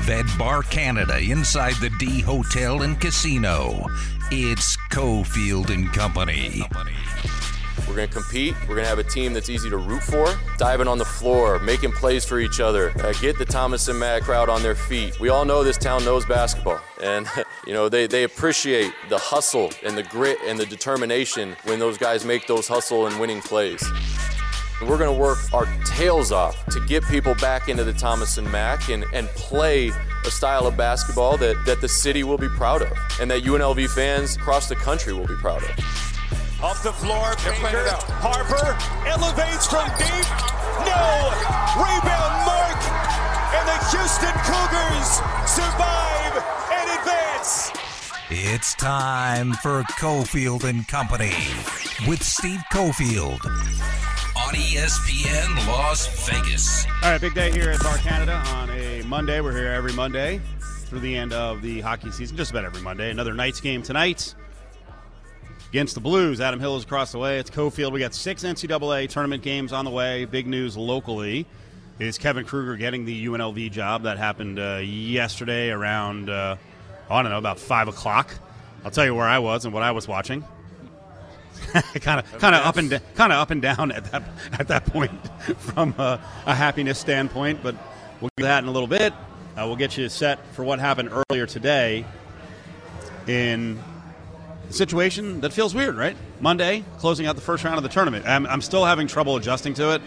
exclusive at Bar Canada inside the D Hotel and Casino. It's Cofield and Company. We're going to compete. We're going to have a team that's easy to root for, diving on the floor, making plays for each other, uh, get the Thomas and Mack crowd on their feet. We all know this town knows basketball, and you know they, they appreciate the hustle and the grit and the determination when those guys make those hustle and winning plays. We're going to work our tails off to get people back into the Thomas and Mack and, and play a style of basketball that, that the city will be proud of and that UNLV fans across the country will be proud of. Off the floor, Baker, Harper elevates from deep. No! Rebound Mark! And the Houston Cougars survive and advance. It's time for Cofield and Company with Steve Cofield on ESPN Las Vegas. All right, big day here at Bar Canada on a Monday. We're here every Monday through the end of the hockey season, just about every Monday. Another Knights game tonight against the Blues. Adam Hill is across the way. It's Cofield. We got six NCAA tournament games on the way. Big news locally is Kevin Kruger getting the UNLV job. That happened uh, yesterday around, uh, I don't know, about 5 o'clock. I'll tell you where I was and what I was watching. Kind of, kind of up and kind of up and down at that at that point from uh, a happiness standpoint. But we'll get that in a little bit. Uh, we'll get you set for what happened earlier today in a situation that feels weird, right? Monday, closing out the first round of the tournament. I'm, I'm still having trouble adjusting to it.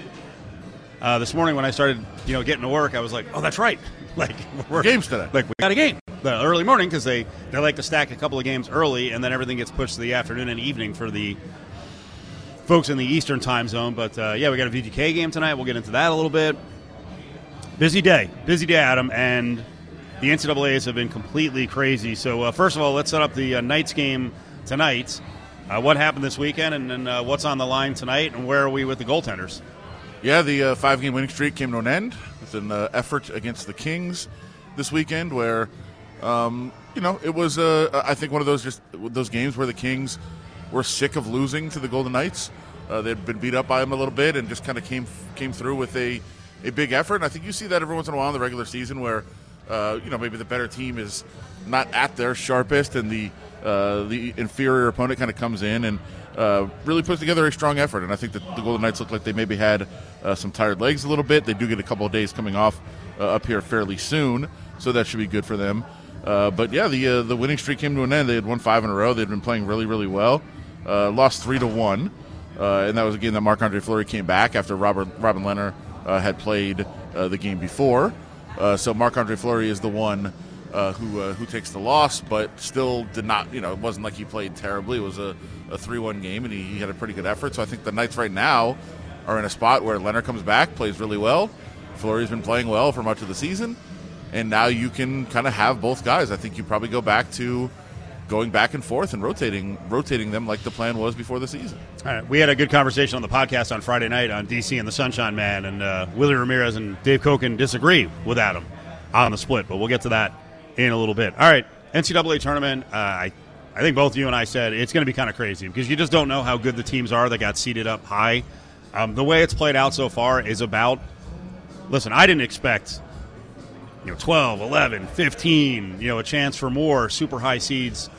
Uh, this morning when I started, you know, getting to work, I was like, "Oh, that's right." Like we're Games today. Like we got a game the early morning because they they like to stack a couple of games early, and then everything gets pushed to the afternoon and evening for the folks in the Eastern time zone. But uh, yeah, we got a VGK game tonight. We'll get into that a little bit. Busy day, busy day, Adam, and the NCAA's have been completely crazy. So uh, first of all, let's set up the uh, Knights game tonight. Uh, what happened this weekend, and, and uh, what's on the line tonight, and where are we with the goaltenders? Yeah, the uh, five game winning streak came to an end an uh, effort against the Kings this weekend where, um, you know, it was, uh, I think, one of those just those games where the Kings were sick of losing to the Golden Knights. Uh, they'd been beat up by them a little bit and just kind of came came through with a, a big effort. And I think you see that every once in a while in the regular season where, uh, you know, maybe the better team is not at their sharpest and the uh, the inferior opponent kind of comes in and uh, really put together a strong effort. And I think that the Golden Knights look like they maybe had uh, some tired legs a little bit. They do get a couple of days coming off uh, up here fairly soon, so that should be good for them. Uh, but yeah, the uh, the winning streak came to an end. They had won five in a row. They'd been playing really, really well. Lost three to one, and that was a game that Marc Andre Fleury came back after Robert Robin Lehner had played the game before. So Marc Andre Fleury is the one uh, who uh, who takes the loss, but still did not. You know, it wasn't like he played terribly. It was a, a three one game, and he, he had a pretty good effort. So I think the Knights right now are in a spot where Lehner comes back, plays really well. Fleury's been playing well for much of the season, and now you can kind of have both guys. I think you probably go back to going back and forth and rotating rotating them like the plan was before the season. All right, we had a good conversation on the podcast on Friday night on DC and the Sunshine Man, and uh, Willie Ramirez and Dave Koken disagree with Adam on the split, but we'll get to that in a little bit. All right, NCAA tournament. Uh, I, I think both you and I said it's going to be kind of crazy because you just don't know how good the teams are that got seated up high. Um, the way it's played out so far is about. Listen, I didn't expect you know 12 11 15 you know a chance for more super high seeds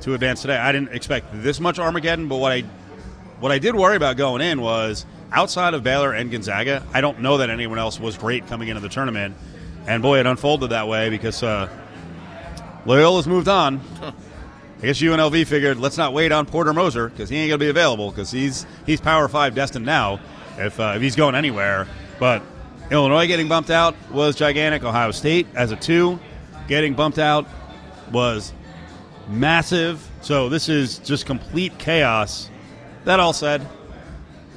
to advance today i didn't expect this much armageddon but what i what i did worry about going in was outside of baylor and gonzaga i don't know that anyone else was great coming into the tournament and boy it unfolded that way because uh, loyola's moved on I guess UNLV figured let's not wait on Porter Moser because he ain't gonna be available because he's he's Power Five destined now if uh, if he's going anywhere. But Illinois getting bumped out was gigantic. Ohio State as a two getting bumped out was massive. So this is just complete chaos. That all said,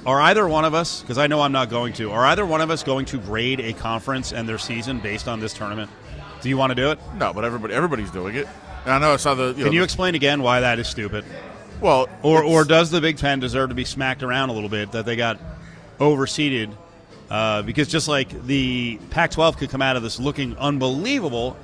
are either one of us, because I know I'm not going to, are either one of us going to grade a conference and their season based on this tournament? Do you want to do it? No, but everybody everybody's doing it. And I know I saw the. You know, Can you the- explain again why that is stupid? well, Or, or does the Big Ten deserve to be smacked around a little bit that they got overseeded? Uh, because just like the Pac 12 could come out of this looking unbelievable,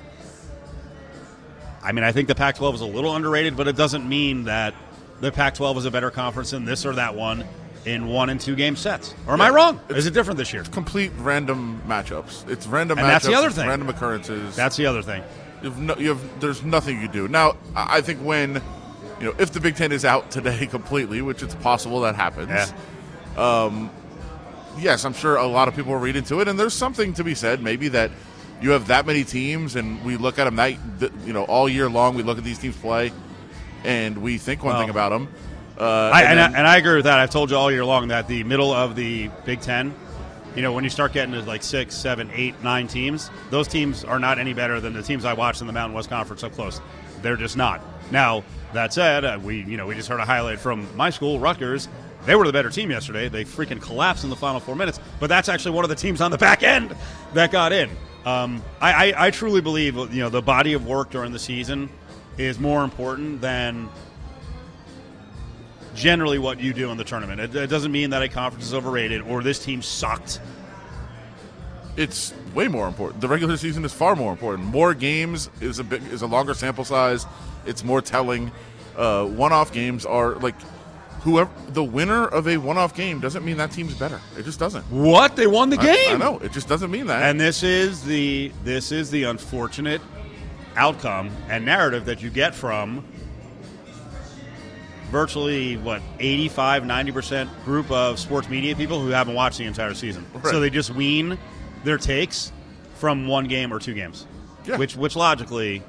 I mean, I think the Pac 12 is a little underrated, but it doesn't mean that the Pac 12 is a better conference than this or that one. In one and two game sets. Or am I wrong? Is it different this year? Complete random matchups. It's random And matchups. that's the other thing. Random occurrences. That's the other thing. You have no, you have, there's nothing you do. Now, I think when, you know, if the Big Ten is out today completely, which it's possible that happens, Yeah. Um, yes, I'm sure a lot of people will read into it, and there's something to be said. Maybe that you have that many teams, and we look at them that you know all year long. We look at these teams play, and we think one Well, thing about them. Uh, I, and and, I, and I agree with that. I've told you all year long that the middle of the Big Ten, you know, when you start getting to like six, seven, eight, nine teams, those teams are not any better than the teams I watched in the Mountain West Conference up close. They're just not. Now that said, uh, we you know we just heard a highlight from my school, Rutgers. They were the better team yesterday. They freaking collapsed in the final four minutes. But that's actually one of the teams on the back end that got in. Um, I, I, I truly believe you know the body of work during the season is more important than generally what you do in the tournament. It, it doesn't mean that a conference is overrated or this team sucked. it's way more important. The regular season is far more important. More games is a big, is a longer sample size. It's more telling. Uh, one-off games are like whoever the winner of a one-off game doesn't mean that team's better. It just doesn't. What they won the I- game? I, know it just doesn't mean that. And this is the this is the unfortunate outcome and narrative that you get from virtually what 85 90% group of sports media people who haven't watched the entire season. Right. So they just wean their takes from one game or two games. Yeah. Which which logically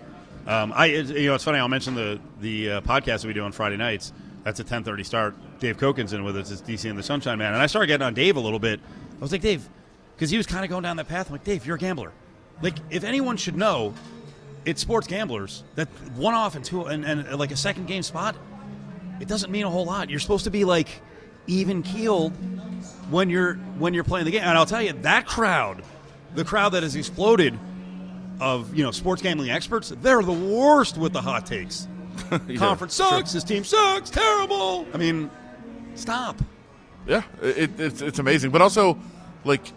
um, I it- you know it's funny I'll mention the the uh, podcast that we do on Friday nights. That's a 10:30 start. Dave Koken's in with us. It's DC and the Sunshine Man. And I started getting on Dave a little bit. I was like, Dave, because he was kind of going down that path. I'm like, Dave, you're a gambler. Like, if anyone should know, it's sports gamblers that one off and two and, and like a second game spot. It doesn't mean a whole lot. You're supposed to be like even keeled when you're when you're playing the game. And I'll tell you, that crowd, the crowd that has exploded of you know sports gambling experts, they're the worst with the hot takes. Yeah, Conference sure. sucks. This team sucks. Terrible. I mean, stop. Yeah, it, it's it's amazing, but also, like,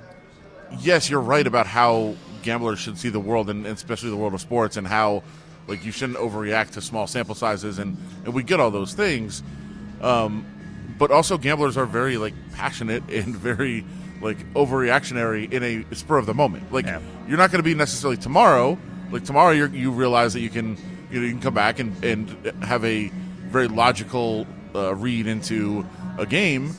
yes, you're right about how gamblers should see the world, and, and especially the world of sports, and how like you shouldn't overreact to small sample sizes, and and we get all those things. Um, but also, gamblers are very like passionate and very like overreactionary in a spur of the moment. Like, Yeah. you're not going to be necessarily tomorrow. Like tomorrow, you're, you realize that you can you know you can come back and and have a very logical uh, read into a game.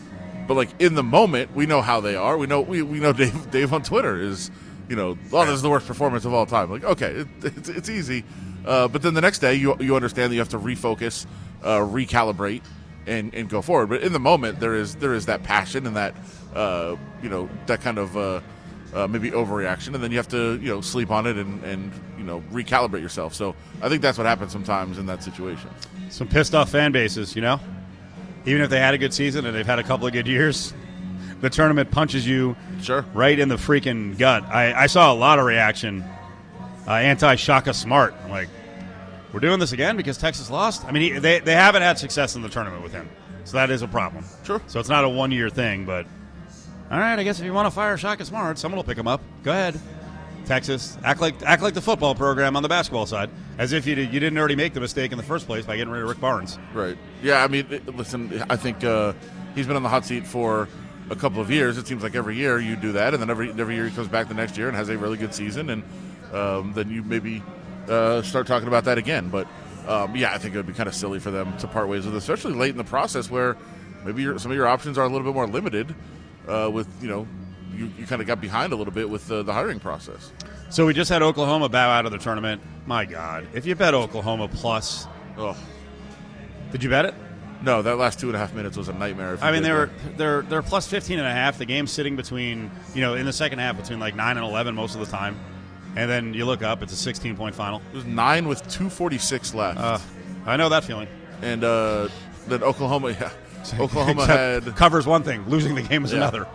But like in the moment, we know how they are. We know we, we know Dave Dave on Twitter is you know oh this is the worst performance of all time. Like okay, it, it's, it's easy. Uh, but then the next day, you you understand that you have to refocus, uh, recalibrate, and and go forward. But in the moment, there is there is that passion and that uh, you know that kind of. Uh, uh, maybe overreaction, and then you have to you know sleep on it and, and you know recalibrate yourself. So I think that's what happens sometimes in that situation. Some pissed off fan bases, you know? Even if they had a good season and they've had a couple of good years, the tournament punches you Sure. right in the freaking gut. I, I saw a lot of reaction. Uh, Anti Shaka Smart. I'm like, we're doing this again because Texas lost? I mean, he, they, they haven't had success in the tournament with him. So that is a problem. Sure. So it's not a one year thing, but all right, I guess if you want to fire Shaka Smart, someone will pick him up. Go ahead. Texas, act like act like the football program on the basketball side, as if you did, you didn't already make the mistake in the first place by getting rid of Rick Barnes. Right. Yeah. I mean, listen. I think uh, he's been on the hot seat for a couple of years. It seems like every year you do that, and then every every year he comes back the next year and has a really good season, and um, then you maybe uh, start talking about that again. But um, yeah, I think it would be kind of silly for them to part ways with, especially late in the process where maybe your, some of your options are a little bit more limited. Uh, with you know, you, you kind of got behind a little bit with uh, the hiring process. So we just had Oklahoma bow out of the tournament. My God, if you bet Oklahoma plus, Oh did you bet it? no, that last two and a half minutes was a nightmare. I mean, they were they're they're plus 15 and a half. The game's sitting between you know in the second half between like nine and 11 most of the time, and then you look up, it's a 16 point final. It was nine with two forty six left. Uh, I know that feeling. and uh, then Oklahoma, yeah, Oklahoma Except had covers one thing, losing the game is Yeah. another.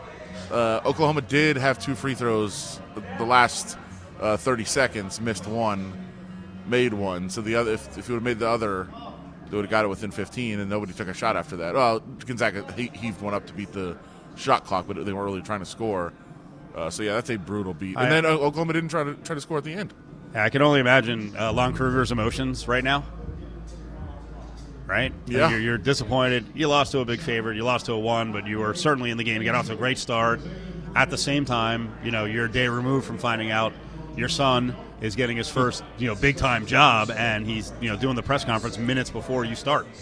uh, Oklahoma did have two free throws. The last uh, thirty seconds, missed one, made one. So the other, if, if you would have made the other, they would have got it within fifteen, and nobody took a shot after that. Well, Gonzaga he- heaved one up to beat the shot clock, but they weren't really trying to score. Uh, so yeah, that's a brutal beat. And I- then uh, Oklahoma didn't try to try to score at the end. I can only imagine uh, Lon Kruger's emotions right now. right? Yeah. You're, you're disappointed. You lost to a big favorite. You lost to a one, but you were certainly in the game. You got off to a great start. At the same time, you know, you're a day removed from finding out your son is getting his first, you know, big time job, and he's, you know, doing the press conference minutes before you start.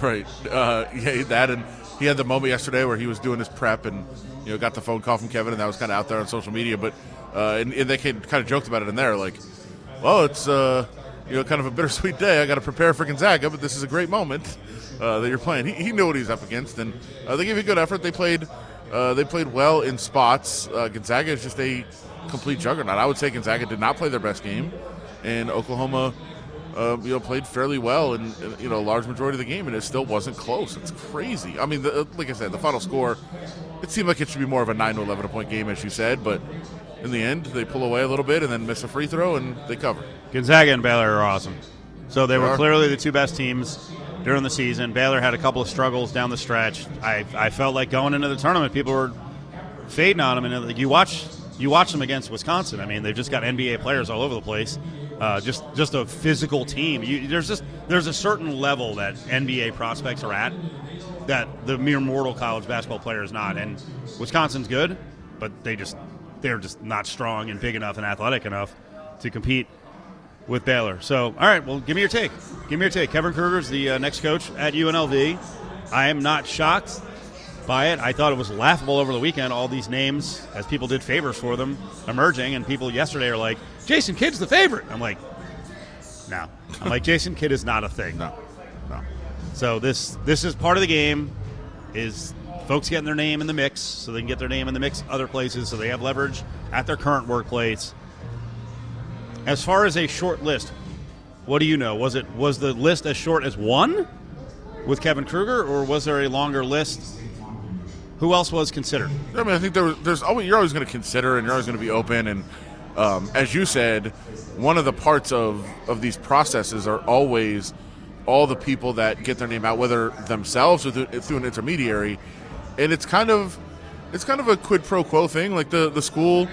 Right. Uh, yeah, that and he had the moment yesterday where he was doing his prep and you know got the phone call from Kevin and that was kind of out there on social media. But uh, and, and they kind of joked about it in there, like, well, it's uh, you know kind of a bittersweet day. I got to prepare for Gonzaga, but this is a great moment uh, that you're playing. He, he knew what he was up against, and uh, they gave a good effort. They played uh, they played well in spots. Uh, Gonzaga is just a complete juggernaut. I would say Gonzaga did not play their best game, and Oklahoma uh, you know, played fairly well in, in, you know a large majority of the game, and it still wasn't close. It's crazy. I mean, the, like I said, the final score, it seemed like it should be more of a nine to eleven point game, as you said, but in the end, they pull away a little bit and then miss a free throw, and they cover. Gonzaga and Baylor are awesome. So they They were are. clearly the two best teams during the season. Baylor had a couple of struggles down the stretch. I, I felt like going into the tournament, people were fading on them, and like you watch you watch them against Wisconsin. I mean, they've just got NBA players all over the place. Uh, just just a physical team. You, there's just there's a certain level that NBA prospects are at that the mere mortal college basketball player is not. And Wisconsin's good, but they just they're just not strong and big enough and athletic enough to compete with Baylor. So, all right, well, give me your take. Give me your take. Kevin Kruger's the uh, next coach at UNLV. I am not shocked by it. I thought it was laughable over the weekend. All these names, as people did favors for them, emerging, and people yesterday are like, "Jason Kidd's the favorite." I'm like, no. I'm like, Jason Kidd is not a thing. No, no. So this this is part of the game. Is folks getting their name in the mix so they can get their name in the mix other places so they have leverage at their current workplace. As far as a short list, what do you know? Was it was the list as short as one with Kevin Kruger, or was there a longer list? Who else was considered? I mean, I think there was, there's always you're always going to consider and you're always going to be open. And um, as you said, one of the parts of of these processes are always all the people that get their name out, whether themselves or through, through an intermediary. And it's kind of it's kind of a quid pro quo thing. Like the the school,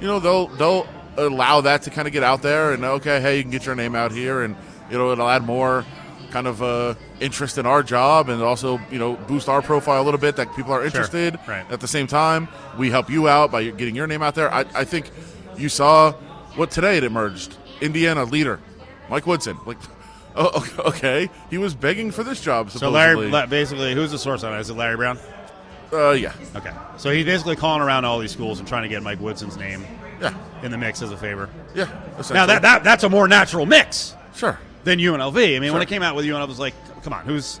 you know, they'll they'll allow that to kind of get out there and okay, hey, you can get your name out here, and you know it'll add more kind of uh, interest in our job and also you know boost our profile a little bit that people are interested. right. At the same time, we help you out by getting your name out there. I, I think you saw what today it emerged. Indiana leader, Mike Woodson. Like, oh, okay, he was begging for this job. So Larry, basically, who's the source on it? Is it Larry Brown? uh, yeah, Okay, so he's basically calling around all these schools and trying to get Mike Woodson's name yeah, in the mix as a favor. yeah. Now that, that that's a more natural mix sure, than UNLV. I mean, when it came out with UNLV, it was like, come on, who's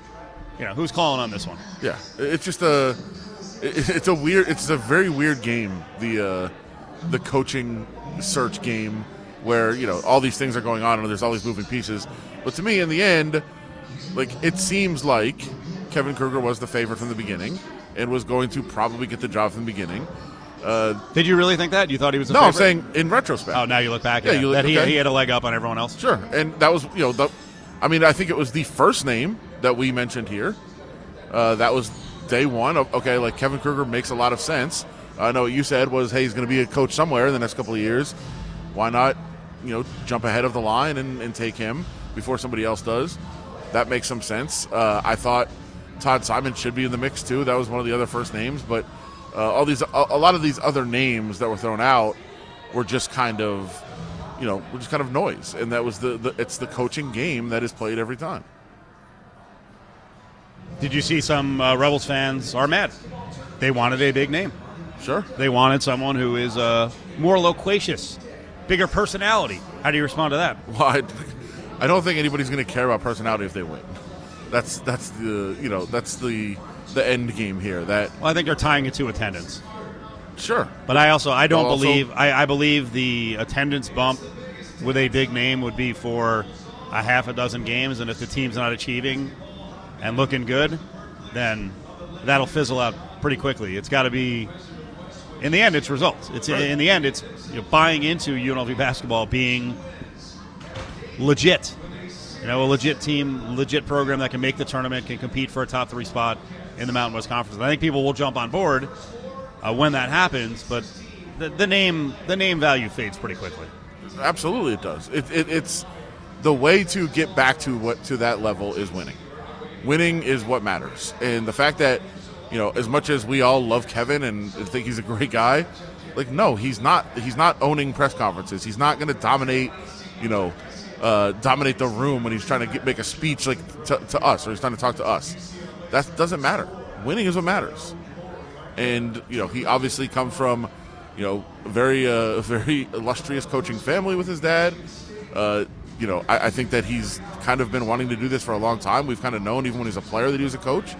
you know who's calling on this one? yeah. It's just a, it's a weird, it's a very weird game. The uh, the coaching search game where you know all these things are going on and there's all these moving pieces. But to me, in the end, like it seems like Kevin Kruger was the favorite from the beginning and was going to probably get the job from the beginning. Uh, Did you really think that? You thought he was? No, I'm saying in retrospect. Oh, now you look back. Yeah, look- that he, he had a leg up on everyone else. Sure, and that was you know the, I mean I think it was the first name that we mentioned here. Uh, that was day one. Of, okay, like Kevin Kruger makes a lot of sense. I know what you said was, hey, he's going to be a coach somewhere in the next couple of years. Why not, you know, jump ahead of the line and, and take him before somebody else does? That makes some sense. Uh, I thought Todd Simon should be in the mix too. That was one of the other first names, but uh, all these, a, a lot of these other names that were thrown out were just kind of you know, were just kind of noise, and that was the, the it's the coaching game that is played every time. Did you see some uh, Rebels fans are mad? They wanted a big name. Sure. They wanted someone who is uh, more loquacious, bigger personality. How do you respond to that? Well, I, I don't think anybody's going to care about personality if they win. That's that's the you know that's the the end game here. That Well, I think they're tying it to attendance. sure, But I also I don't Well, also- believe I, I believe the attendance bump with a big name would be for a half a dozen games, and if the team's not achieving and looking good, then that'll fizzle out pretty quickly. It's got to be. In the end, it's results. It's Right. in the end, it's you know, buying into UNLV basketball being legit. You know, a legit team, legit program that can make the tournament, can compete for a top three spot in the Mountain West Conference. And I think people will jump on board uh, when that happens, but the, the name the name value fades pretty quickly. absolutely it does. It, it, it's the way to get back to what to that level is winning. winning is what matters. And the fact that, you know, as much as we all love Kevin and think he's a great guy, like no, he's not. He's not owning press conferences. He's not going to dominate, you know, uh, dominate the room when he's trying to get, make a speech like to, to us or he's trying to talk to us. That doesn't matter. Winning is what matters. And you know, he obviously comes from, you know, a very uh, very illustrious coaching family with his dad. Uh, you know, I, I, think that he's kind of been wanting to do this for a long time. We've kind of known even when he's a player that he was a coach.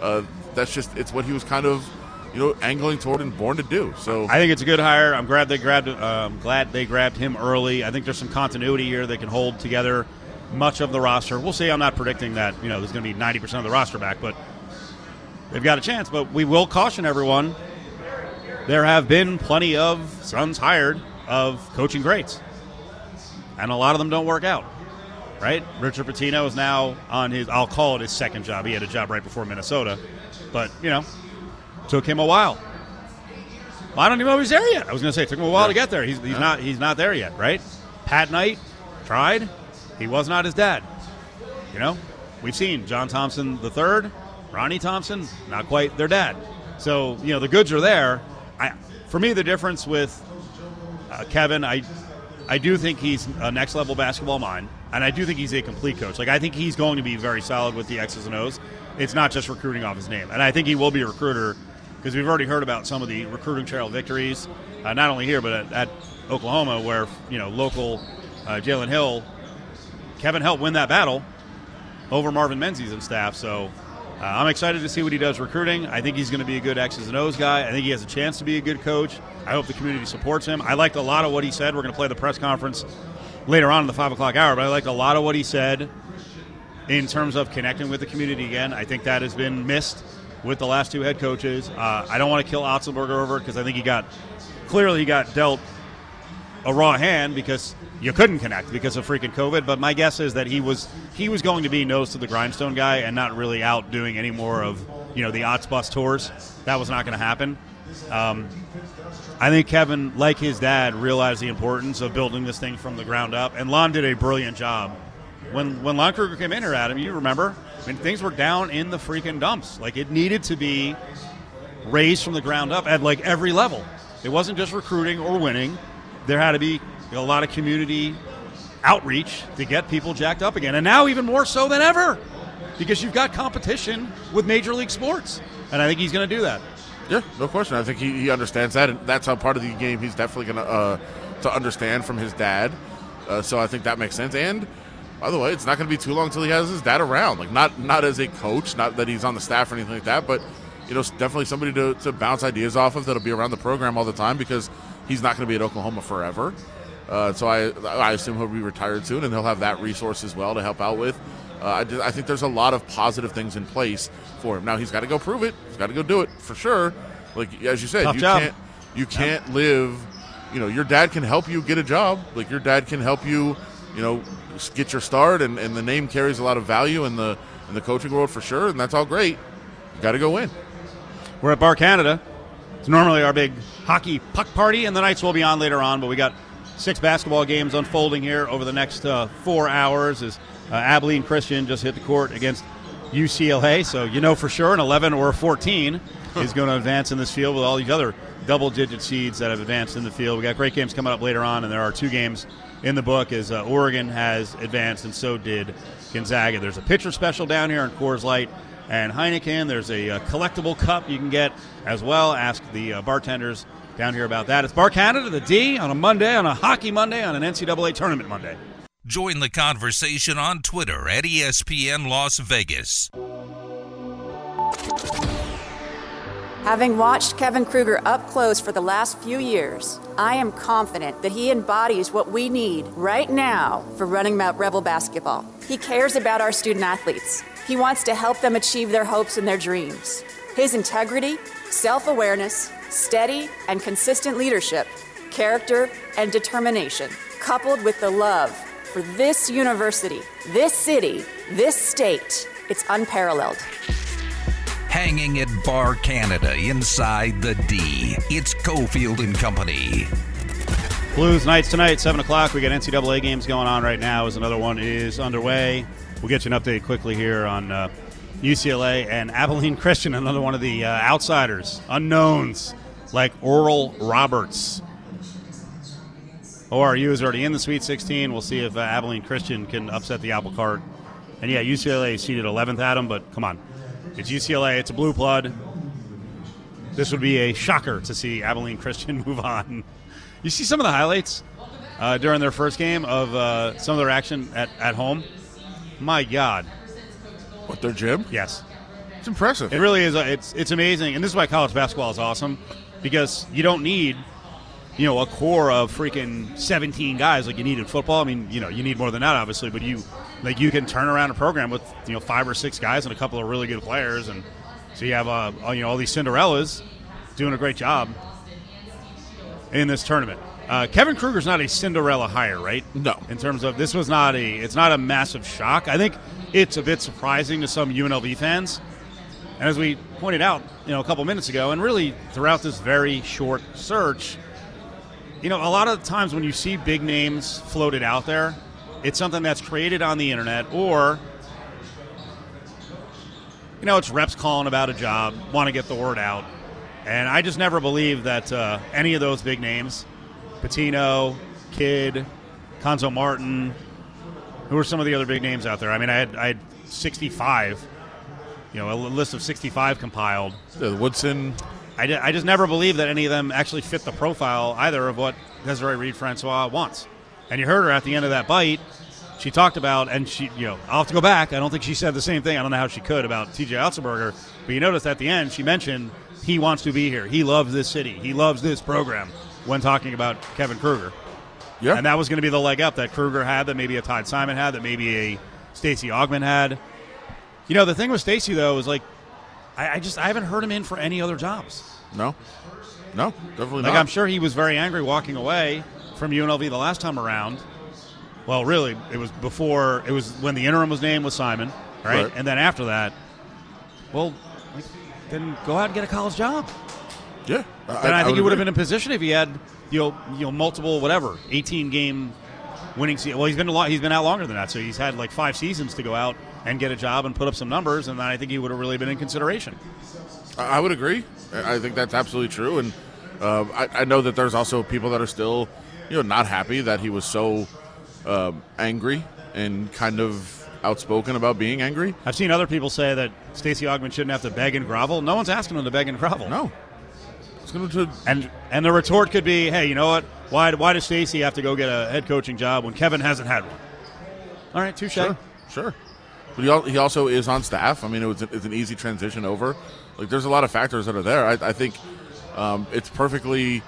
Uh, that's just it's what he was kind of you know angling toward and born to do. So I think it's a good hire. I'm glad they grabbed. Um, glad they grabbed him early. I think there's some continuity here. They can hold together much of the roster. We'll see. I'm not predicting that you know there's going to be 90 percent of the roster back, but they've got a chance. But we will caution everyone. There have been plenty of sons hired of coaching greats, and a lot of them don't work out. Right? Richard Pitino is now on his. I'll call it his second job. He had a job right before Minnesota, but you know Took him a while. I don't even know if he's there yet. I was going to say it took him a while to get there. He's, he's not he's not there yet, right? Pat Knight tried. He was not his dad. You know, we've seen John Thompson the third, Ronnie Thompson, not quite their dad. So you know the goods are there. I, for me, the difference with uh, Kevin, I I do think he's a next level basketball mind, and I do think he's a complete coach. Like I think he's going to be very solid with the X's and O's. It's not just recruiting off his name, and I think he will be a recruiter because we've already heard about some of the recruiting trail victories, uh, not only here but at, at, Oklahoma, where you know local uh, Jalen Hill, Kevin helped win that battle over Marvin Menzies and staff. So uh, I'm excited to see what he does recruiting. I think he's going to be a good X's and O's guy. I think he has a chance to be a good coach. I hope the community supports him. I liked a lot of what he said. We're going to play the press conference later on in the five o'clock hour, but I liked a lot of what he said in terms of connecting with the community again. I think that has been missed with the last two head coaches. Uh, I don't want to kill Otzelberger over because I think he got clearly he got dealt a raw hand because you couldn't connect because of freaking COVID. But my guess is that he was he was going to be nose to the grindstone guy and not really out doing any more of you know the Ots Bus tours. That was not going to happen. Um, I think Kevin, like his dad, realized the importance of building this thing from the ground up, and Lon did a brilliant job. When when Lon came in here, Adam, you remember I mean, things were down in the freaking dumps. Like it needed to be raised from the ground up at like every level. It wasn't just recruiting or winning. There had to be a lot of community outreach to get people jacked up again. And now even more so than ever because you've got competition with major league sports. And I think he's going to do that. Yeah, no question. I think he, he understands that, and that's how part of the game he's definitely going to uh, to understand from his dad. Uh, so I think that makes sense. And by the way, it's not going to be too long until he has his dad around. Like not not as a coach, not that he's on the staff or anything like that, but you know, definitely somebody to, to bounce ideas off of that'll be around the program all the time because he's not going to be at Oklahoma forever. Uh, so I I assume he'll be retired soon, and he'll have that resource as well to help out with. Uh, I, just, I think there's a lot of positive things in place for him. Now he's got to go prove it. He's got to go do it for sure. Like as you said, Tough you job. can't you can't live. You know, your dad can help you get a job. Like your dad can help you. You know, get your start, and, and the name carries a lot of value in the in the coaching world for sure, and that's all great. You got to go win. We're at Bar Canada. It's normally our big hockey puck party, and the Knights will be on later on, but we got six basketball games unfolding here over the next uh, four hours as uh, Abilene Christian just hit the court against UCLA. So you know for sure an 11 or a 14 is going to advance in this field with all these other double digit seeds that have advanced in the field. We got great games coming up later on, and there are two games in the book is uh, Oregon has advanced, and so did Gonzaga. There's a pitcher special down here in Coors Light and Heineken. There's a, a uh, collectible cup you can get as well. Ask the uh, bartenders down here about that. It's Bar Canada, the D, on a Monday, on a hockey Monday, on an NCAA tournament Monday. Join the conversation on Twitter at ESPN Las Vegas. Having watched Kevin Kruger up close for the last few years, I am confident that he embodies what we need right now for running Mount Rebel basketball. He cares about our student athletes. He wants to help them achieve their hopes and their dreams. His integrity, self awareness, steady and consistent leadership, character, and determination, coupled with the love for this university, this city, this state, it's unparalleled hanging at Bar Canada inside the D. It's Cofield and Company. Blues Nights tonight, 7 o'clock. We got NCAA games going on right now as another one is underway. We'll get you an update quickly here on uh, UCLA, and Abilene Christian, another one of the uh, outsiders, unknowns, like Oral Roberts. ORU is already in the Sweet 16. We'll see if uh, Abilene Christian can upset the apple cart. And yeah, UCLA is seated 11th, Adam, but come on. It's UCLA, it's a blue blood. This would be a shocker to see Abilene Christian move on. You see some of the highlights uh, during their first game of uh, some of their action at, at home. My God. What their gym? Yes. It's impressive. It really is. uh, It's it's amazing, and this is why college basketball is awesome because you don't need you know a core of freaking 17 guys like you need in football. I mean, you know, you need more than that, obviously, but you like you can turn around a program with you know five or six guys and a couple of really good players, and so you have uh, you know all these Cinderellas doing a great job in this tournament. Uh, Kevin Kruger's not a Cinderella hire, right? No. In terms of this was not a it's not a massive shock. I think it's a bit surprising to some UNLV fans. And as we pointed out, you know, a couple minutes ago, and really throughout this very short search, you know, a lot of times when you see big names floated out there, it's something that's created on the internet or you know, it's reps calling about a job, want to get the word out. And I just never believed that uh, any of those big names, Pitino, Kidd, Cuonzo Martin, who are some of the other big names out there? I mean, I had, I had 65, you know, a list of 65 compiled. The Woodson. I, I just never believed that any of them actually fit the profile either of what Desiree Reed Francois wants. And you heard her at the end of that bite. She talked about, and she, you know, I'll have to go back. I don't think she said the same thing. I don't know how she could about TJ Otzelberger. But you noticed at the end, she mentioned he wants to be here. He loves this city. He loves this program when talking about Kevin Kruger. Yeah. And that was going to be the leg up that Kruger had, that maybe a Todd Simon had, that maybe a Stacey Augmon had. You know, the thing with Stacey though is like, I, I just I haven't heard him in for any other jobs. no. No, definitely Like not. I'm sure he was very angry walking away from UNLV the last time around. Well, really, it was before it was when the interim was named with Simon, right? Right. And then after that, well, like, then go out and get a college job. Yeah. Then I, think he would have been in position if he had you know you know multiple whatever 18 game winning season. Well, he's been a lot. He's been out longer than that, so he's had like five seasons to go out and get a job and put up some numbers, and I think he would have really been in consideration. I would agree. I think that's absolutely true, and uh, I, I know that there's also people that are still, you know, not happy that he was so um angry and kind of outspoken about being angry. I've seen other people say that Stacey Augmon shouldn't have to beg and grovel. No one's asking him to beg and grovel. No, it's going to. And and the retort could be, hey, you know what? Why why does Stacy have to go get a head coaching job when Kevin hasn't had one? All right, touche. Sure, sure. But he, he also is on staff. I mean, it was it's an easy transition over. Like, there's a lot of factors that are there. I, I think um, it's perfectly,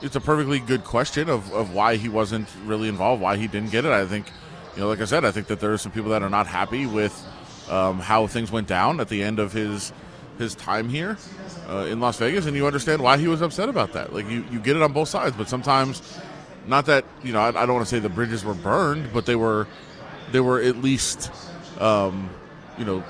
it's a perfectly good question of, of why he wasn't really involved, why he didn't get it. I think, you know, like I said, I think that there are some people that are not happy with um, how things went down at the end of his his time here uh, in Las Vegas, and you understand why he was upset about that. Like, you you get it on both sides, but sometimes, not that you know, I, I don't want to say the bridges were burned, but they were they were at least um, you know,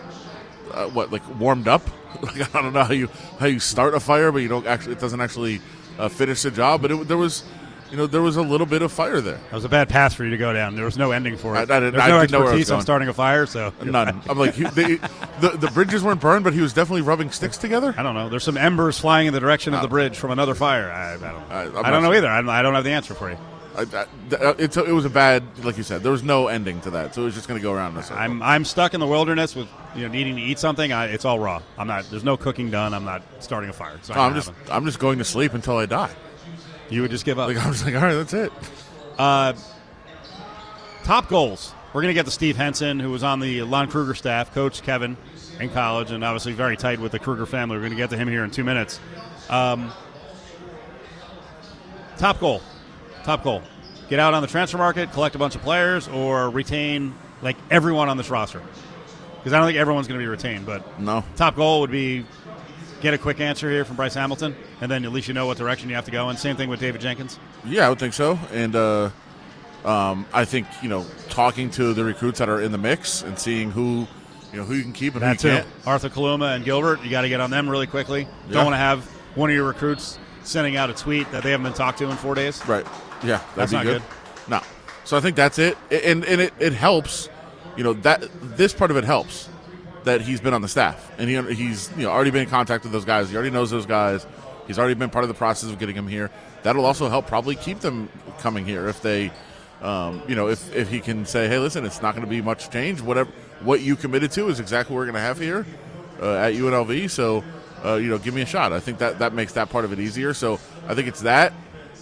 uh, what like warmed up. like I don't know how you how you start a fire, but you don't actually it doesn't actually uh, finish the job. But it, there was, you know, there was a little bit of fire there. That was a bad path for you to go down. There was no ending for it. I- I didn't- There's no didn't I was expertise on starting a fire, so None. I'm like he, they, the the bridges weren't burned, but he was definitely rubbing sticks together. I don't know. There's some embers flying in the direction of the bridge from another fire. I, I don't. I- I don't know sure. either. I don't, I don't have the answer for you. I, I, th- it was a bad, like you said. There was no ending to that, so it was just going to go around in a circle. I'm I'm stuck in the wilderness with you know needing to eat something. I, it's all raw. I'm not. There's no cooking done. I'm not starting a fire. So I'm just happen. I'm just going to sleep until I die. You would just give up. Like I'm just like, all right, that's it. Top goals. We're going to get to Steve Henson, who was on the Lon Kruger staff, coach Kevin in college, and obviously very tight with the Kruger family. We're going to get to him here in two minutes. Um, top goal. Top goal. Get out on the transfer market, collect a bunch of players, or retain like everyone on this roster. Because I don't think everyone's going to be retained, but No, top goal would be get a quick answer here from Bryce Hamilton, and then at least you know what direction you have to go in. Same thing with David Jenkins. Yeah, I would think so. And uh, um, I think you know, talking to the recruits that are in the mix and seeing who, you know, who you can keep and who you can't. Arthur Kaluma and Gilbert, you got to get on them really quickly. Yeah. Don't want to have one of your recruits sending out a tweet that they haven't been talked to in four days. Right. Yeah, that'd That's be not good. good. No. So I think that's it, and and it, it helps. You know that this part of it helps. that he's been on the staff and he, he's you know already been in contact with those guys. He already knows those guys. He's already been part of the process of getting him here. That'll also help probably keep them coming here if they, um, you know, if, if he can say, hey, listen, it's not going to be much change. Whatever what you committed to is exactly what we're going to have here uh, at UNLV. So, uh, you know, give me a shot. I think that that makes that part of it easier. So I think it's that,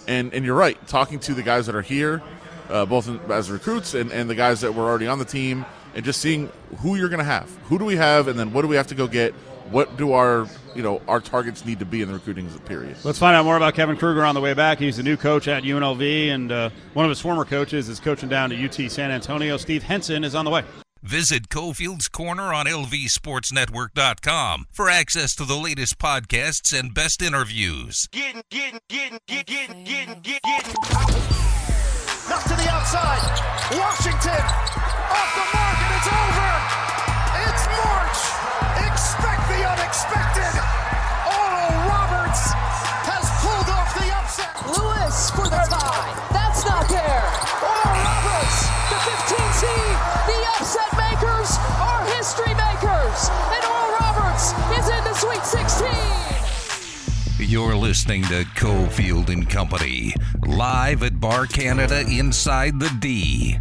and and you're right. Talking to the guys that are here, uh, both in, as recruits and, and the guys that were already on the team, and just seeing who you're going to have. Who do we have, and then what do we have to go get? What do our you know our targets need to be in the recruiting period? Let's find out more about Kevin Kruger on the way back. He's the new coach at UNLV, and uh, one of his former coaches is coaching down to UT San Antonio. Steve Henson is on the way. Visit Cofield's Corner on LVSportsNetwork.com for access to the latest podcasts and best interviews. Getting, getting, getting, getting, getting, getting, getting. Knock to the outside. Washington off the mark and it's over. It's March. Expect the unexpected. Oral Roberts has pulled off the upset. Lewis for the tie. You're listening to Cofield and Company, live at Bar Canada inside the D.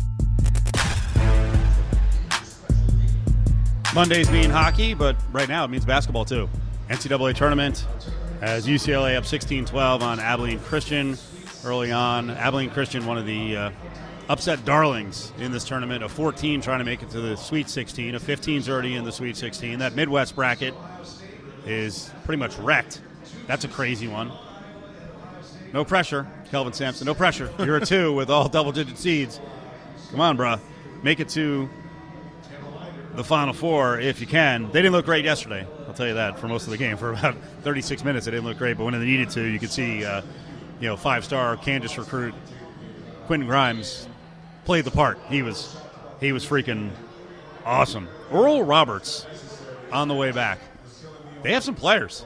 Mondays mean hockey, but right now it means basketball too. NCAA tournament as UCLA up 16-12 on Abilene Christian early on. Abilene Christian, one of the uh, upset darlings in this tournament. A 14 trying to make it to the Sweet 16. A 15's already in the Sweet 16. That Midwest bracket is pretty much wrecked. That's a crazy one. No pressure, Kelvin Sampson. No pressure. You're a two with all double-digit seeds. Come on, bruh. Make it to the Final Four if you can. They didn't look great yesterday. I'll tell you that for most of the game. For about 36 minutes, they didn't look great. But when they needed to, you could see, uh, you know, five-star Kansas recruit Quentin Grimes played the part. He was, he was freaking awesome. Oral Roberts on the way back. They have some players.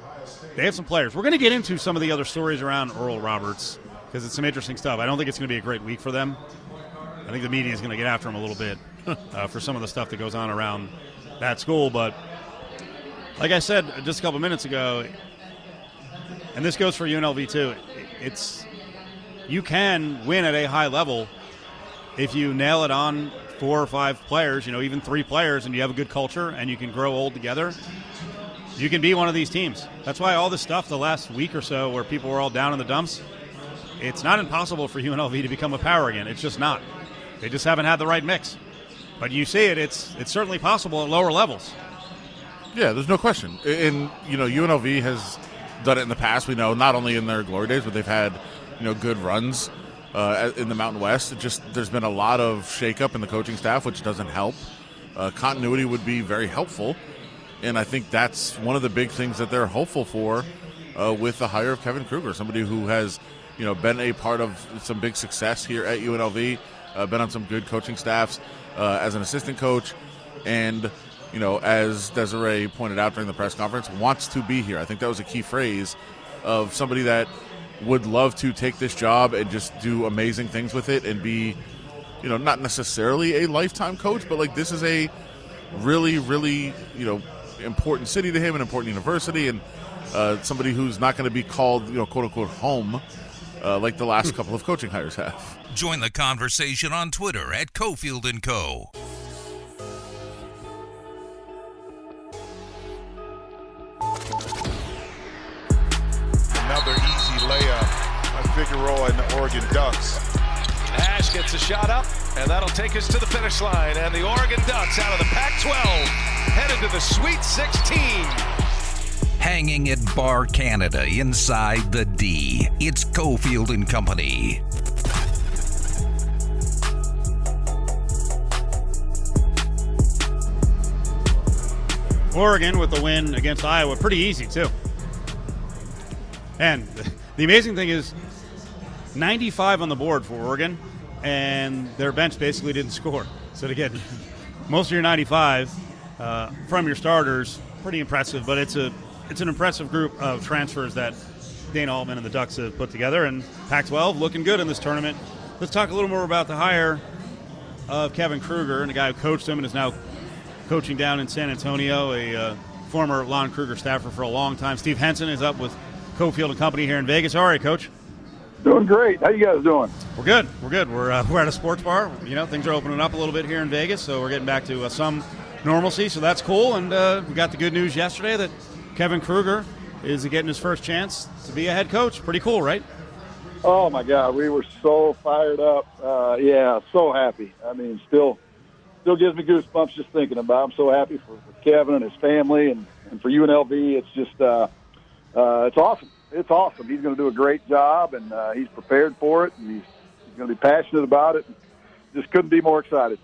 They have some players. We're going to get into some of the other stories around Oral Roberts because it's some interesting stuff. I don't think it's going to be a great week for them. I think the media is going to get after him a little bit uh, for some of the stuff that goes on around that school. But like I said just a couple minutes ago, and this goes for UNLV too, it's you can win at a high level if you nail it on four or five players, you know, even three players, and you have a good culture and you can grow old together. You can be one of these teams. That's why all this stuff the last week or so, where people were all down in the dumps, it's not impossible for UNLV to become a power again. It's just not. They just haven't had the right mix. But you see it; it's it's certainly possible at lower levels. Yeah, there's no question. And you know, UNLV has done it in the past. We know not only in their glory days, but they've had you know good runs uh, in the Mountain West. It just there's been a lot of shakeup in the coaching staff, which doesn't help. Uh, continuity would be very helpful, and I think that's one of the big things that they're hopeful for uh, with the hire of Kevin Kruger, somebody who has you know been a part of some big success here at UNLV, uh, been on some good coaching staffs uh, as an assistant coach, and you know as Desiree pointed out during the press conference, wants to be here. I think that was a key phrase of somebody that would love to take this job and just do amazing things with it and be, you know, not necessarily a lifetime coach, but like this is a really, really, you know, important city to him, an important university, and uh, somebody who's not going to be called, you know, quote unquote home, uh, like the last couple of coaching hires have. Join the conversation on Twitter at Cofield and Co. Another easy layup by Figueroa and the Oregon Ducks. Ash gets a shot up, and that'll take us to the finish line. And the Oregon Ducks out of the Pac 12 headed to the Sweet 16. Hanging at Bar Canada inside the D. It's Cofield and Company. Oregon with the win against Iowa, pretty easy too. And the amazing thing is, 95 on the board for Oregon, and their bench basically didn't score. So to get most of your 95 uh, from your starters, pretty impressive. But it's a it's an impressive group of transfers that Dana Altman and the Ducks have put together, and Pac-12 looking good in this tournament. Let's talk a little more about the hire of Kevin Kruger and the guy who coached him and is now coaching down in San Antonio, a uh, former Lon Kruger staffer for a long time. Steve Henson is up with Cofield and Company here in Vegas. All right, Coach? Doing great. How you guys doing? We're good. We're good. We're uh, we're at a sports bar. You know, things are opening up a little bit here in Vegas, so we're getting back to uh, some normalcy. So that's cool. And uh, we got the good news yesterday that Kevin Kruger is getting his first chance to be a head coach. Pretty cool, right? Oh my God, we were so fired up. Uh, yeah, so happy. I mean, still, still gives me goosebumps just thinking about. It. I'm so happy for, for Kevin and his family, and, and for UNLV. It's just, uh, uh, it's awesome. It's awesome. He's going to do a great job, and uh, he's prepared for it, and he's, he's going to be passionate about it. Just couldn't be more excited.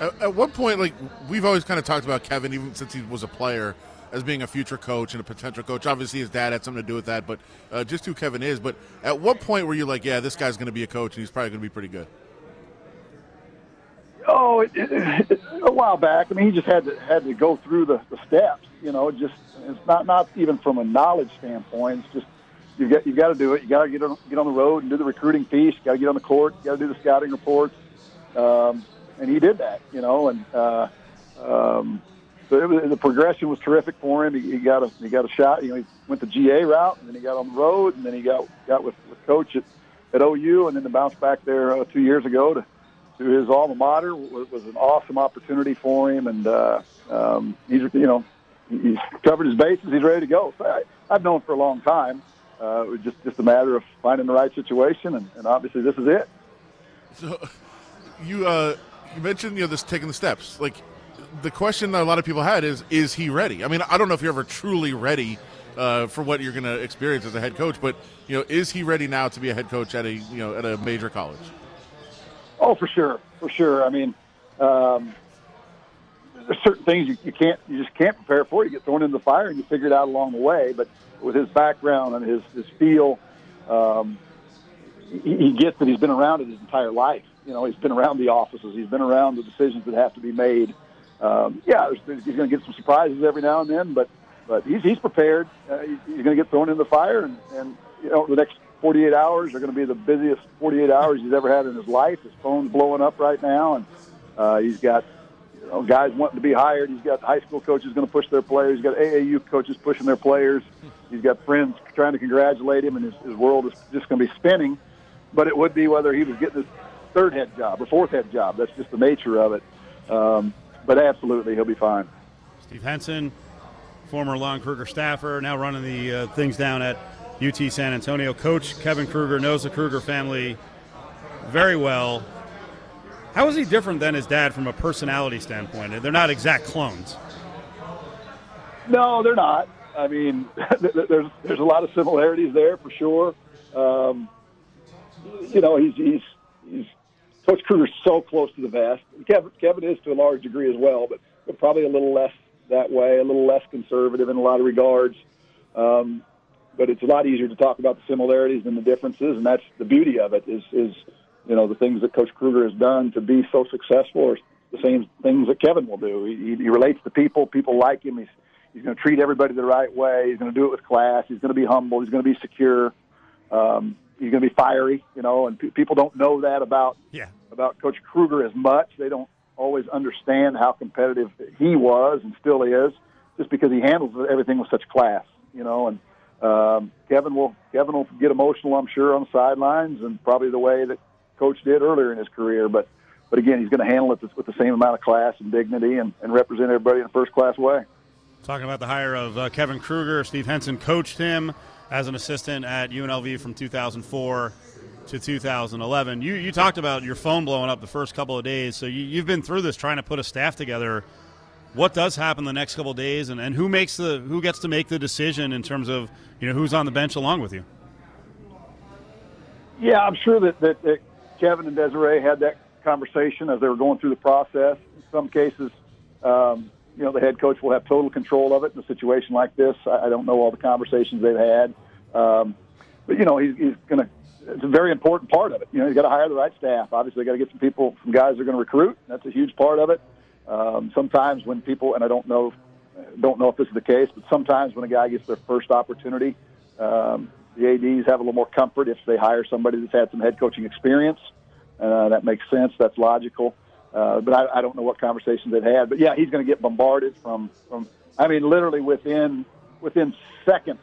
At, at what point, like we've always kind of talked about Kevin, even since he was a player as being a future coach and a potential coach. Obviously, his dad had something to do with that, but uh, just who Kevin is. But at what point were you like, yeah, this guy's going to be a coach and he's probably going to be pretty good? Oh, it, it, it, a while back. I mean, he just had to had to go through the, the steps. You know, just it's not not even from a knowledge standpoint. It's just you got you got to do it. You got to get on get on the road and do the recruiting piece. Got to get on the court. Got to do the scouting reports. Um, and he did that. You know, and uh, um, so it was, the progression was terrific for him. He, he got a he got a shot. You know, he went the GA route, and then he got on the road, and then he got got with, coach at, at OU, and then to bounce back there uh, two years ago to to his alma mater was, was an awesome opportunity for him, and uh, um, he's you know he's covered his bases. He's ready to go. So I, I've known for a long time. Uh, it was just just a matter of finding the right situation, and, and obviously this is it. So you uh, you mentioned you know this taking the steps like the question that a lot of people had is is he ready? I mean, I don't know if you're ever truly ready uh, for what you're going to experience as a head coach, but you know, is he ready now to be a head coach at a you know at a major college? Oh, for sure, for sure. I mean, um, there's certain things you, you can't you just can't prepare for. You get thrown into the fire and you figure it out along the way. But with his background and his his feel, um, he, he gets that he's been around it his entire life. You know, he's been around the offices. He's been around the decisions that have to be made um, yeah, he's going to get some surprises every now and then, but but he's he's prepared. Uh, he's, he's going to get thrown in the fire, and and you know the next 48 hours are going to be the busiest 48 hours he's ever had in his life. His phone's blowing up right now, and uh, he's got you know, guys wanting to be hired. He's got high school coaches going to push their players. He's got AAU coaches pushing their players. He's got friends trying to congratulate him, and his, his world is just going to be spinning. But it would be whether he was getting his third head job or fourth head job. That's just the nature of it. Um, but absolutely, he'll be fine. Steve Henson, former Lon Kruger staffer, now running the uh, things down at UT San Antonio. Coach Kevin Kruger knows the Kruger family very well. How is he different than his dad from a personality standpoint? They're not exact clones. No, they're not. I mean, there's there's a lot of similarities there for sure. Um, you know, he's he's he's Coach Kruger's so close to the vest. Kevin, Kevin is to a large degree as well, but, but probably a little less that way, a little less conservative in a lot of regards. Um, but it's a lot easier to talk about the similarities than the differences, and that's the beauty of it. Is is you know the things that Coach Kruger has done to be so successful are the same things that Kevin will do. He, he relates to people. People like him. He's he's going to treat everybody the right way. He's going to do it with class. He's going to be humble. He's going to be secure. Um, he's going to be fiery, you know, and people don't know that about yeah. about Coach Kruger as much. They don't always understand how competitive he was and still is, just because he handles everything with such class, you know. And um, Kevin will Kevin will get emotional, I'm sure, on the sidelines, and probably the way that Coach did earlier in his career. But but again, he's going to handle it with the same amount of class and dignity, and, and represent everybody in a first class way. Talking about the hire of uh, Kevin Kruger, Steve Henson coached him as an assistant at UNLV from 2004 to 2011. You you talked about your phone blowing up the first couple of days, so you, have been through this trying to put a staff together. What does happen the next couple of days, and, and who makes the who gets to make the decision in terms of you know who's on the bench along with you? Yeah, I'm sure that, that, that Kevin and Desiree had that conversation as they were going through the process. In some cases, um, you know, the head coach will have total control of it in a situation like this. I, I don't know all the conversations they've had, um, but you know, he's, he's going to. It's a very important part of it. You know, he's got to hire the right staff. Obviously, got to get some people, some guys they're going to recruit. That's a huge part of it. Um, sometimes when people, and I don't know, don't know if this is the case, but sometimes when a guy gets their first opportunity, um, the ads have a little more comfort if they hire somebody that's had some head coaching experience. Uh, that makes sense. That's logical. uh, but I, I don't know what conversations they've had. But yeah, he's going to get bombarded from from. I mean, literally within within seconds.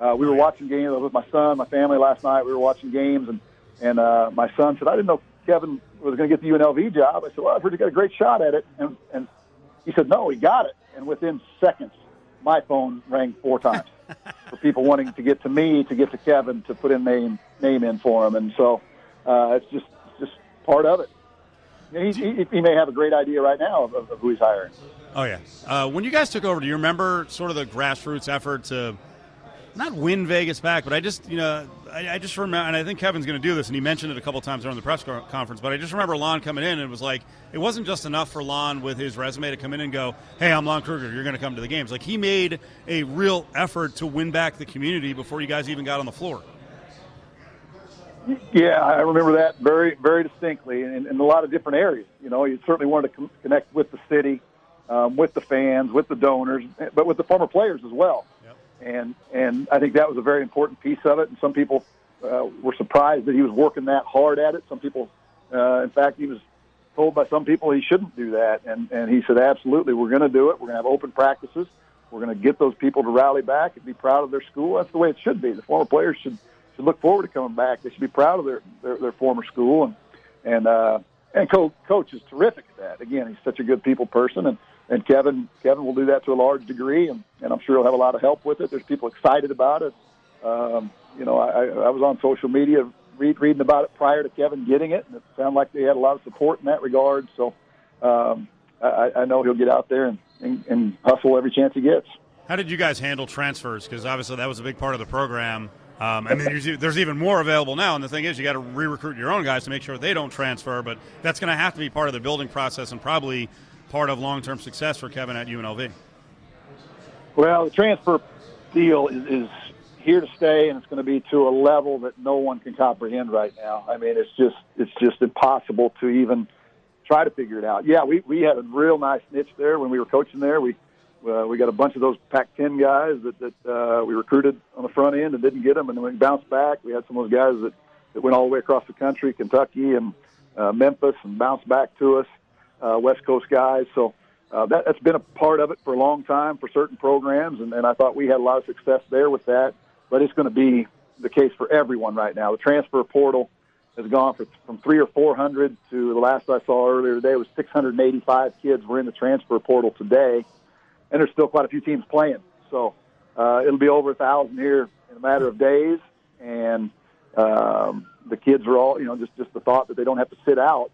Uh, we were watching games with my son, my family last night. We were watching games, and and uh, my son said, "I didn't know Kevin was going to get the UNLV job." I said, "Well, I've heard he got a great shot at it," and and he said, "No, he got it." And within seconds, my phone rang four times for people wanting to get to me, to get to Kevin, to put in name name in for him, and so uh, it's just just part of it. He, he, he may have a great idea right now of, of who he's hiring. Oh yeah. Uh, when you guys took over, do you remember sort of the grassroots effort to not win Vegas back, but I just you know I, I just remember, and I think Kevin's going to do this, and he mentioned it a couple times during the press conference. But I just remember Lon coming in, and it was like it wasn't just enough for Lon with his resume to come in and go, "Hey, I'm Lon Kruger. You're going to come to the games." Like he made a real effort to win back the community before you guys even got on the floor. Yeah, I remember that very, very distinctly, in, in a lot of different areas. You know, he certainly wanted to connect with the city, um, with the fans, with the donors, but with the former players as well. And and I think that was a very important piece of it. And some people uh, were surprised that he was working that hard at it. Some people, uh, in fact, he was told by some people he shouldn't do that, and and he said, absolutely, we're going to do it. We're going to have open practices. We're going to get those people to rally back and be proud of their school. That's the way it should be. The former players should should look forward to coming back. They should be proud of their their, their former school and and uh, and coach coach is terrific at that. Again, he's such a good people person, and and Kevin Kevin will do that to a large degree, and and I'm sure he'll have a lot of help with it. There's people excited about it. Um, you know, I, I was on social media read, reading about it prior to Kevin getting it, and it sounded like they had a lot of support in that regard. So um, I, I know he'll get out there and, and, and hustle every chance he gets. How did you guys handle transfers? Because obviously that was a big part of the program. Um, I mean, there's, there's, even more available now, and the thing is, you got to re-recruit your own guys to make sure they don't transfer. But that's going to have to be part of the building process, and probably part of long-term success for Kevin at UNLV. Well, the transfer deal is, is here to stay, and it's going to be to a level that no one can comprehend right now. I mean, it's just it's just impossible to even try to figure it out. Yeah, we we had a real nice niche there when we were coaching there. We uh, we got a bunch of those Pac-10 guys that, that uh, we recruited on the front end and didn't get them, and then we bounced back. We had some of those guys that, that went all the way across the country, Kentucky and uh, Memphis, and bounced back to us, uh, West Coast guys. So uh, that, that's been a part of it for a long time for certain programs, and, and I thought we had a lot of success there with that. But it's going to be the case for everyone right now. The transfer portal has gone for, from three or four hundred to the last I saw earlier today was 685 kids were in the transfer portal today and there's still quite a few teams playing. So uh, it'll be over a thousand here in a matter of days, and um, the kids are all, you know, just just the thought that they don't have to sit out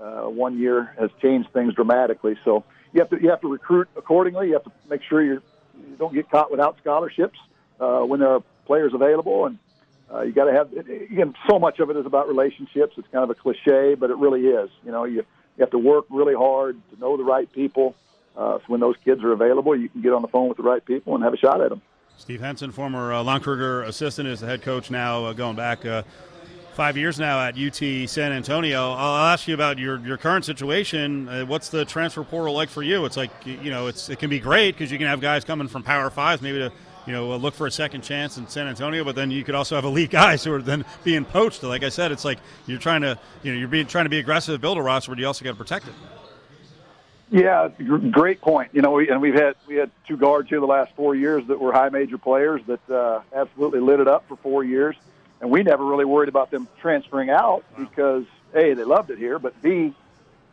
uh, one year has changed things dramatically. So you have to you have to recruit accordingly. You have to make sure you're, you don't get caught without scholarships uh, when there are players available, and uh, you got to have again. So much of it is about relationships. It's kind of a cliche, but it really is. You know, you you have to work really hard to know the right people uh, so when those kids are available, you can get on the phone with the right people and have a shot at them. Steve Henson, former uh, assistant, is the head coach now, uh, going back uh, five years now at UT San Antonio. I'll ask you about your, your current situation. Uh, what's the transfer portal like for you? It's like you know, it's it can be great because you can have guys coming from Power Fives, maybe to you know look for a second chance in San Antonio, but then you could also have elite guys who are then being poached. Like I said, it's like you're trying to you know you're being trying to be aggressive, build a roster, but you also got to protect it. Yeah, great point. You know, we, and we've had we had two guards here the last four years that were high major players that uh, absolutely lit it up for four years, and we never really worried about them transferring out because a they loved it here, but b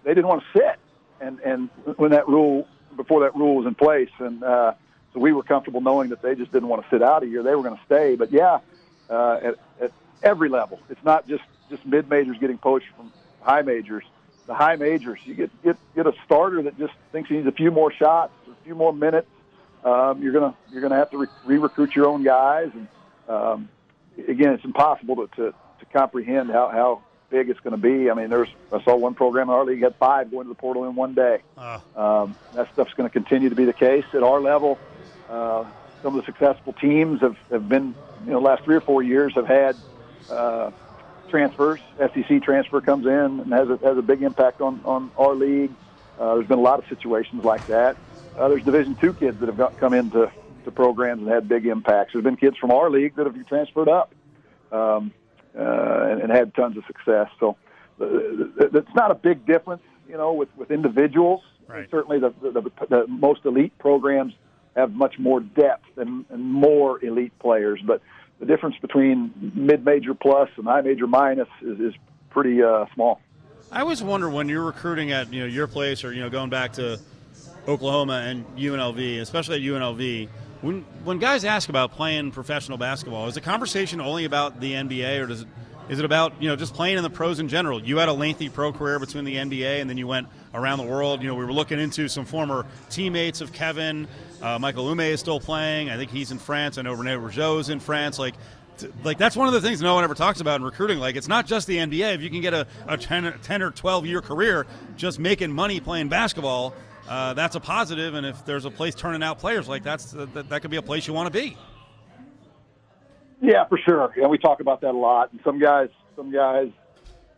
they didn't want to sit, and and when that rule before that rule was in place, and uh, so we were comfortable knowing that they just didn't want to sit out a year; they were going to stay. But yeah, uh, at, at every level, it's not just just mid majors getting poached from high majors the high majors. You get get get a starter that just thinks he needs a few more shots, a few more minutes. Um, you're gonna you're gonna have to re recruit your own guys, and um, again, it's impossible to, to to comprehend how how big it's going to be. I mean, there's I saw one program in our league had five going to the portal in one day. Uh. Um, that stuff's going to continue to be the case at our level. Uh, some of the successful teams have, have been, you know, last three or four years have had uh, transfers. SEC transfer comes in and has a, has a big impact on, on our league. Uh, there's been a lot of situations like that. Uh, there's Division two kids that have got, come into to programs and had big impacts. There's been kids from our league that have transferred up um, uh, and, and had tons of success. So uh, it's not a big difference you know, with with individuals. Right. Certainly, the, the the the most elite programs have much more depth and, and more elite players, but the difference between mid-major plus and high major minus is, is pretty uh, small. I always wonder when you're recruiting at you know your place or you know going back to Oklahoma and UNLV, especially at UNLV, when when guys ask about playing professional basketball, is the conversation only about the NBA or does it is it about you know just playing in the pros in general? You had a lengthy pro career between the NBA and then you went around the world. You know we were looking into some former teammates of Kevin. Uh, Michael Umeh is still playing. I think he's in France. I know Rene Rougeau is in France. Like like that's one of the things no one ever talks about in recruiting. Like it's not just the NBA. If you can get a, a 10, 10 or twelve year career just making money playing basketball, uh, that's a positive. And if there's a place turning out players like that's that, that could be a place you want to be. Yeah, for sure. Yeah, we talk about that a lot. And some guys, some guys,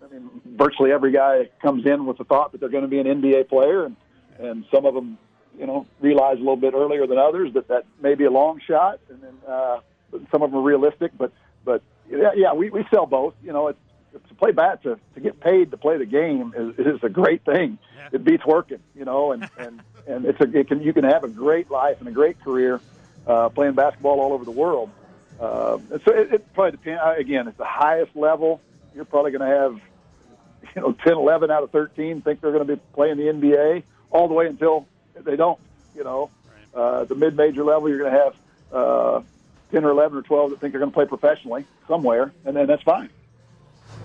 I mean, virtually every guy comes in with the thought that they're going to be an NBA player, and and some of them, you know, realize a little bit earlier than others that that may be a long shot, and then uh, some of them are realistic. But but yeah, yeah, we we sell both. You know, it's to play bat to, to get paid to play the game is, is a great thing. Yeah. It beats working, you know, and and and it's a it can you can have a great life and a great career uh, playing basketball all over the world. Uh, so it, it probably depends. Again, at the highest level, you're probably going to have you know 10, 11 out of 13 think they're going to be playing the NBA all the way until they don't. You know, uh, the mid-major level, you're going to have uh, 10 or 11 or 12 that think they're going to play professionally somewhere, and then that's fine.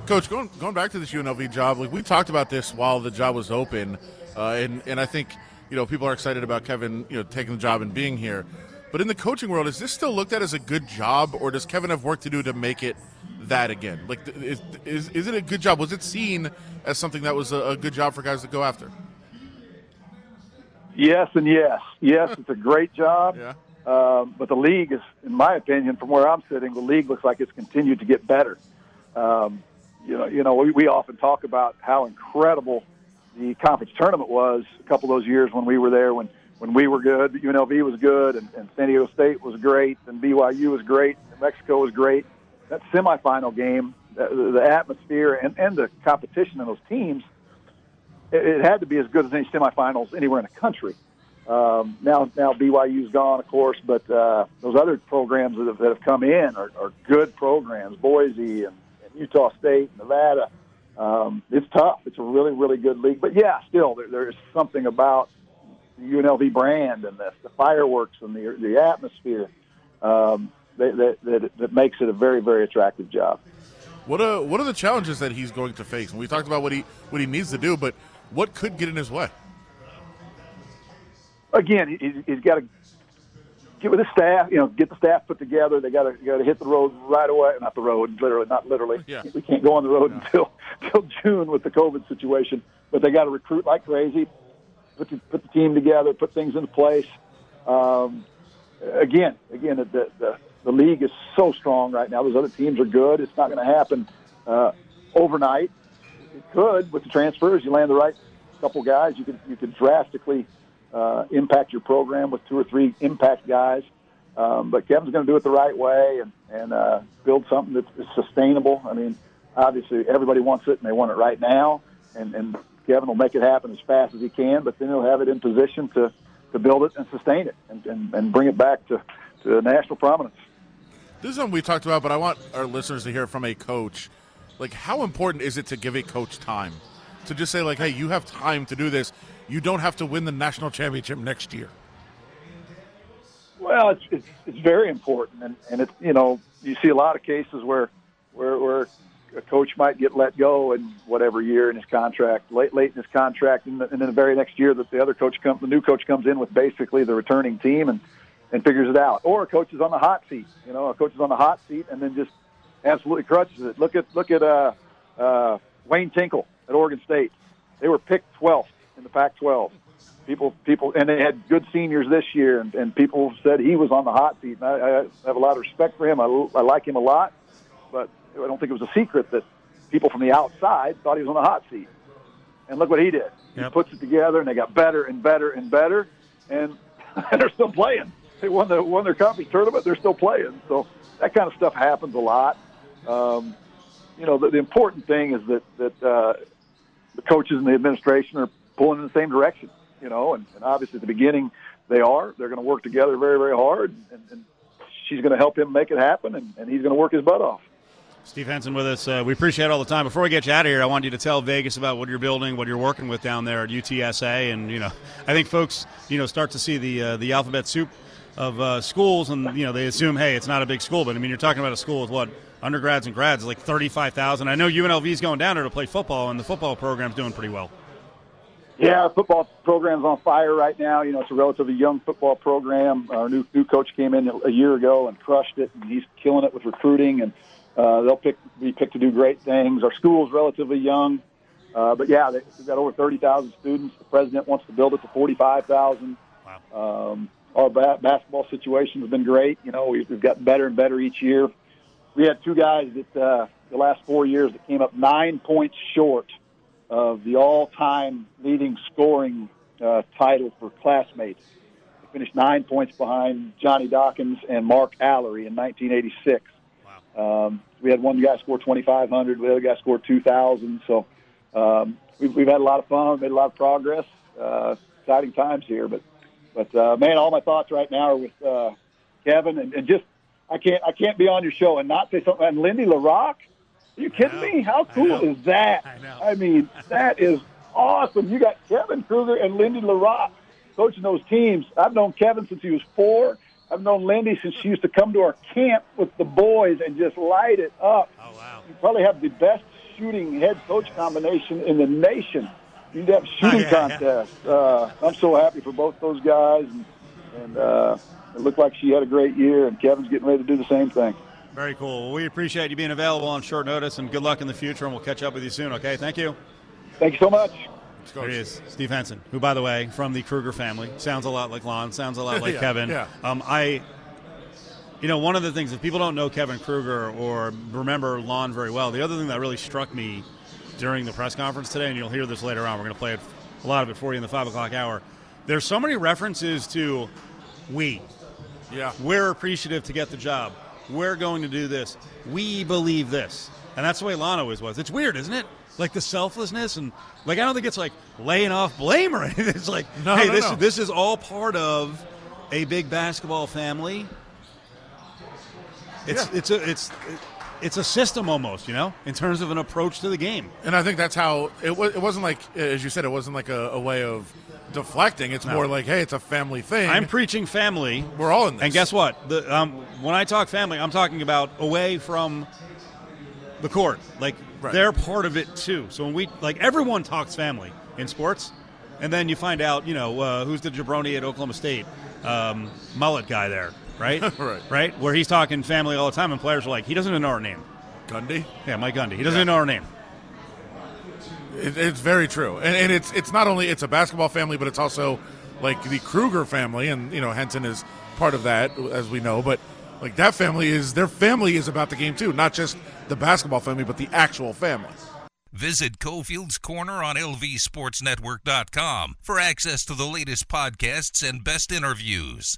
Coach, going going back to this UNLV job, like we talked about this while the job was open, uh, and and I think you know people are excited about Kevin, you know, taking the job and being here. But in the coaching world, is this still looked at as a good job, or does Kevin have work to do to make it that again? Like, is is, is it a good job? Was it seen as something that was a, a good job for guys to go after? Yes and yes. Yes, it's a great job. Yeah. Um, but the league is, in my opinion, from where I'm sitting, the league looks like it's continued to get better. Um, you know, you know, we, we often talk about how incredible the conference tournament was a couple of those years when we were there, when when we were good, UNLV was good, and, and San Diego State was great, and BYU was great, and Mexico was great. That semifinal game, the, the atmosphere and, and the competition in those teams, it, it had to be as good as any semifinals anywhere in the country. Um, now, now BYU's gone, of course, but uh, those other programs that have, that have come in are, are good programs. Boise and, and Utah State, Nevada. Um, it's tough. It's a really, really good league. But yeah, still, there, there's something about the UNLV brand and the, the fireworks and the the atmosphere um, that, that, that that makes it a very, very attractive job. What are what are the challenges that he's going to face? And we talked about what he what he needs to do, but what could get in his way? again, he, he's got to get with the staff. You know, get the staff put together. They got to got to hit the road right away. Not the road, literally, not literally. Yeah. We can't go on the road until until June with the COVID situation. But they got to recruit like crazy. Put the, put the team together. Put things into place. Um, again, again, the, the the league is so strong right now. Those other teams are good. It's not going to happen uh, overnight. It could with the transfers. You land the right couple guys. You could you could drastically uh, impact your program with two or three impact guys. Um, but Kevin's going to do it the right way and, and uh, build something that's sustainable. I mean, obviously everybody wants it and they want it right now, and, and Kevin will make it happen as fast as he can. But then he'll have it in position to, to build it and sustain it and, and, and bring it back to, to national prominence. This is something we talked about, but I want our listeners to hear from a coach. Like, how important is it to give a coach time? To just say, like, hey, you have time to do this. You don't have to win the national championship next year. Well, it's it's, it's very important, and and it's you know you see a lot of cases where where where a coach might get let go in whatever year in his contract, late late in his contract, and, and then the very next year that the other coach comes, the new coach comes in with basically the returning team and and figures it out, or a coach is on the hot seat. You know, a coach is on the hot seat and then just absolutely crutches it. Look at look at uh, uh, Wayne Tinkle at Oregon State. They were picked 12th in the Pac-12 people people and they had good seniors this year and, and people said he was on the hot seat and I, I have a lot of respect for him. I, I like him a lot but I don't think it was a secret that people from the outside thought he was on the hot seat. And look what he did. He puts it together and they got better and better and better and, and they're still playing. They won the won their conference tournament they're still playing. So that kind of stuff happens a lot. Um, you know the, the important thing is that that uh, the coaches and the administration are pulling in the same direction. You know, and, and obviously at the beginning they are. They're going to work together very, very hard, and, and she's going to help him make it happen, and, and he's going to work his butt off. Steve Henson with us. Uh, we appreciate all the time. Before we get you out of here, I want you to tell Vegas about what you're building, what you're working with down there at UTSA, and you know, I think folks, you know, start to see the uh, the alphabet soup of uh, schools, and you know, they assume, hey, it's not a big school, but I mean, you're talking about a school with what undergrads and grads, like thirty-five thousand. I know UNLV's going down there to play football, and the football program's doing pretty well. Yeah, our football program's on fire right now. You know, it's a relatively young football program. Our new new coach came in a year ago and crushed it, and he's killing it with recruiting, and uh, they'll pick be picked to do great things. Our school's relatively young, uh, but yeah, they've got over thirty thousand students. The president wants to build it to forty-five thousand. Wow. Um, our ba- basketball situation has been great. You know, we've, we've gotten better and better each year. We had two guys that uh, the last four years that came up nine points short of the all-time leading scoring uh, title for classmates. They finished nine points behind Johnny Dawkins and Mark Alarie in 1986. Wow. Um, we had one guy score 2,500. The other guy scored 2,000. So um, we've, we've had a lot of fun, made a lot of progress. Uh, exciting times here, but but uh, man, all my thoughts right now are with uh, Kevin, and, and just I can't I can't be on your show and not say something. And Lindy La Rocque, are you kidding me? How cool is that? I. I mean, that is awesome. You got Kevin Kruger and Lindy La Rocque coaching those teams. I've known Kevin since he was four. I've known Lindy since she used to come to our camp with the boys and just light it up. Oh wow! You probably have the best shooting head coach combination in the nation. You'd have shooting yeah, contest. Uh, I'm so happy for both those guys, and, and uh, it looked like she had a great year, and Kevin's getting ready to do the same thing. Very cool. Well, we appreciate you being available on short notice, and good luck in the future. And we'll catch up with you soon. Okay? Thank you. Thank you so much. There he is, Steve Henson, who, by the way, from the Kruger family, sounds a lot like Lon, sounds a lot like Yeah, Kevin. yeah. Um, I, you know, one of the things if people don't know Kevin Kruger or remember Lon very well, the other thing that really struck me during the press conference today, and you'll hear this later on, we're going to play it, a lot of it for you in the five o'clock hour. There's so many references to we. Yeah. We're appreciative to get the job. We're going to do this. We believe this. And that's the way Lon always was. It's weird, isn't it? Like the selflessness and like I don't think it's like laying off blame or anything. It's like, No, hey, no, this no. this is all part of a big basketball family. It's Yeah. it's a it's it's a system almost, you know, in terms of an approach to the game. And I think that's how it was. It wasn't like, as you said, it wasn't like a, a way of deflecting. It's No. more like, hey, it's a family thing. I'm preaching family. We're all in this. And guess what? The, um, when I talk family, I'm talking about away from the court. Like Right. they're part of it too. So when we like everyone talks family in sports, and then you find out, you know, uh, who's the jabroni at Oklahoma State, um, mullet guy there, right? Right. Right. Where he's talking family all the time, and players are like, he doesn't even know our name. Gundy. Yeah, Mike Gundy. He doesn't Yeah. even know our name. It, it's very true, and, and it's it's not only it's a basketball family, but it's also like the Kruger family, and you know Henson is part of that, as we know. But like that family is their family is about the game too, not just the basketball family, but the actual family. Visit Cofield's Corner on LVSportsNetwork.com for access to the latest podcasts and best interviews.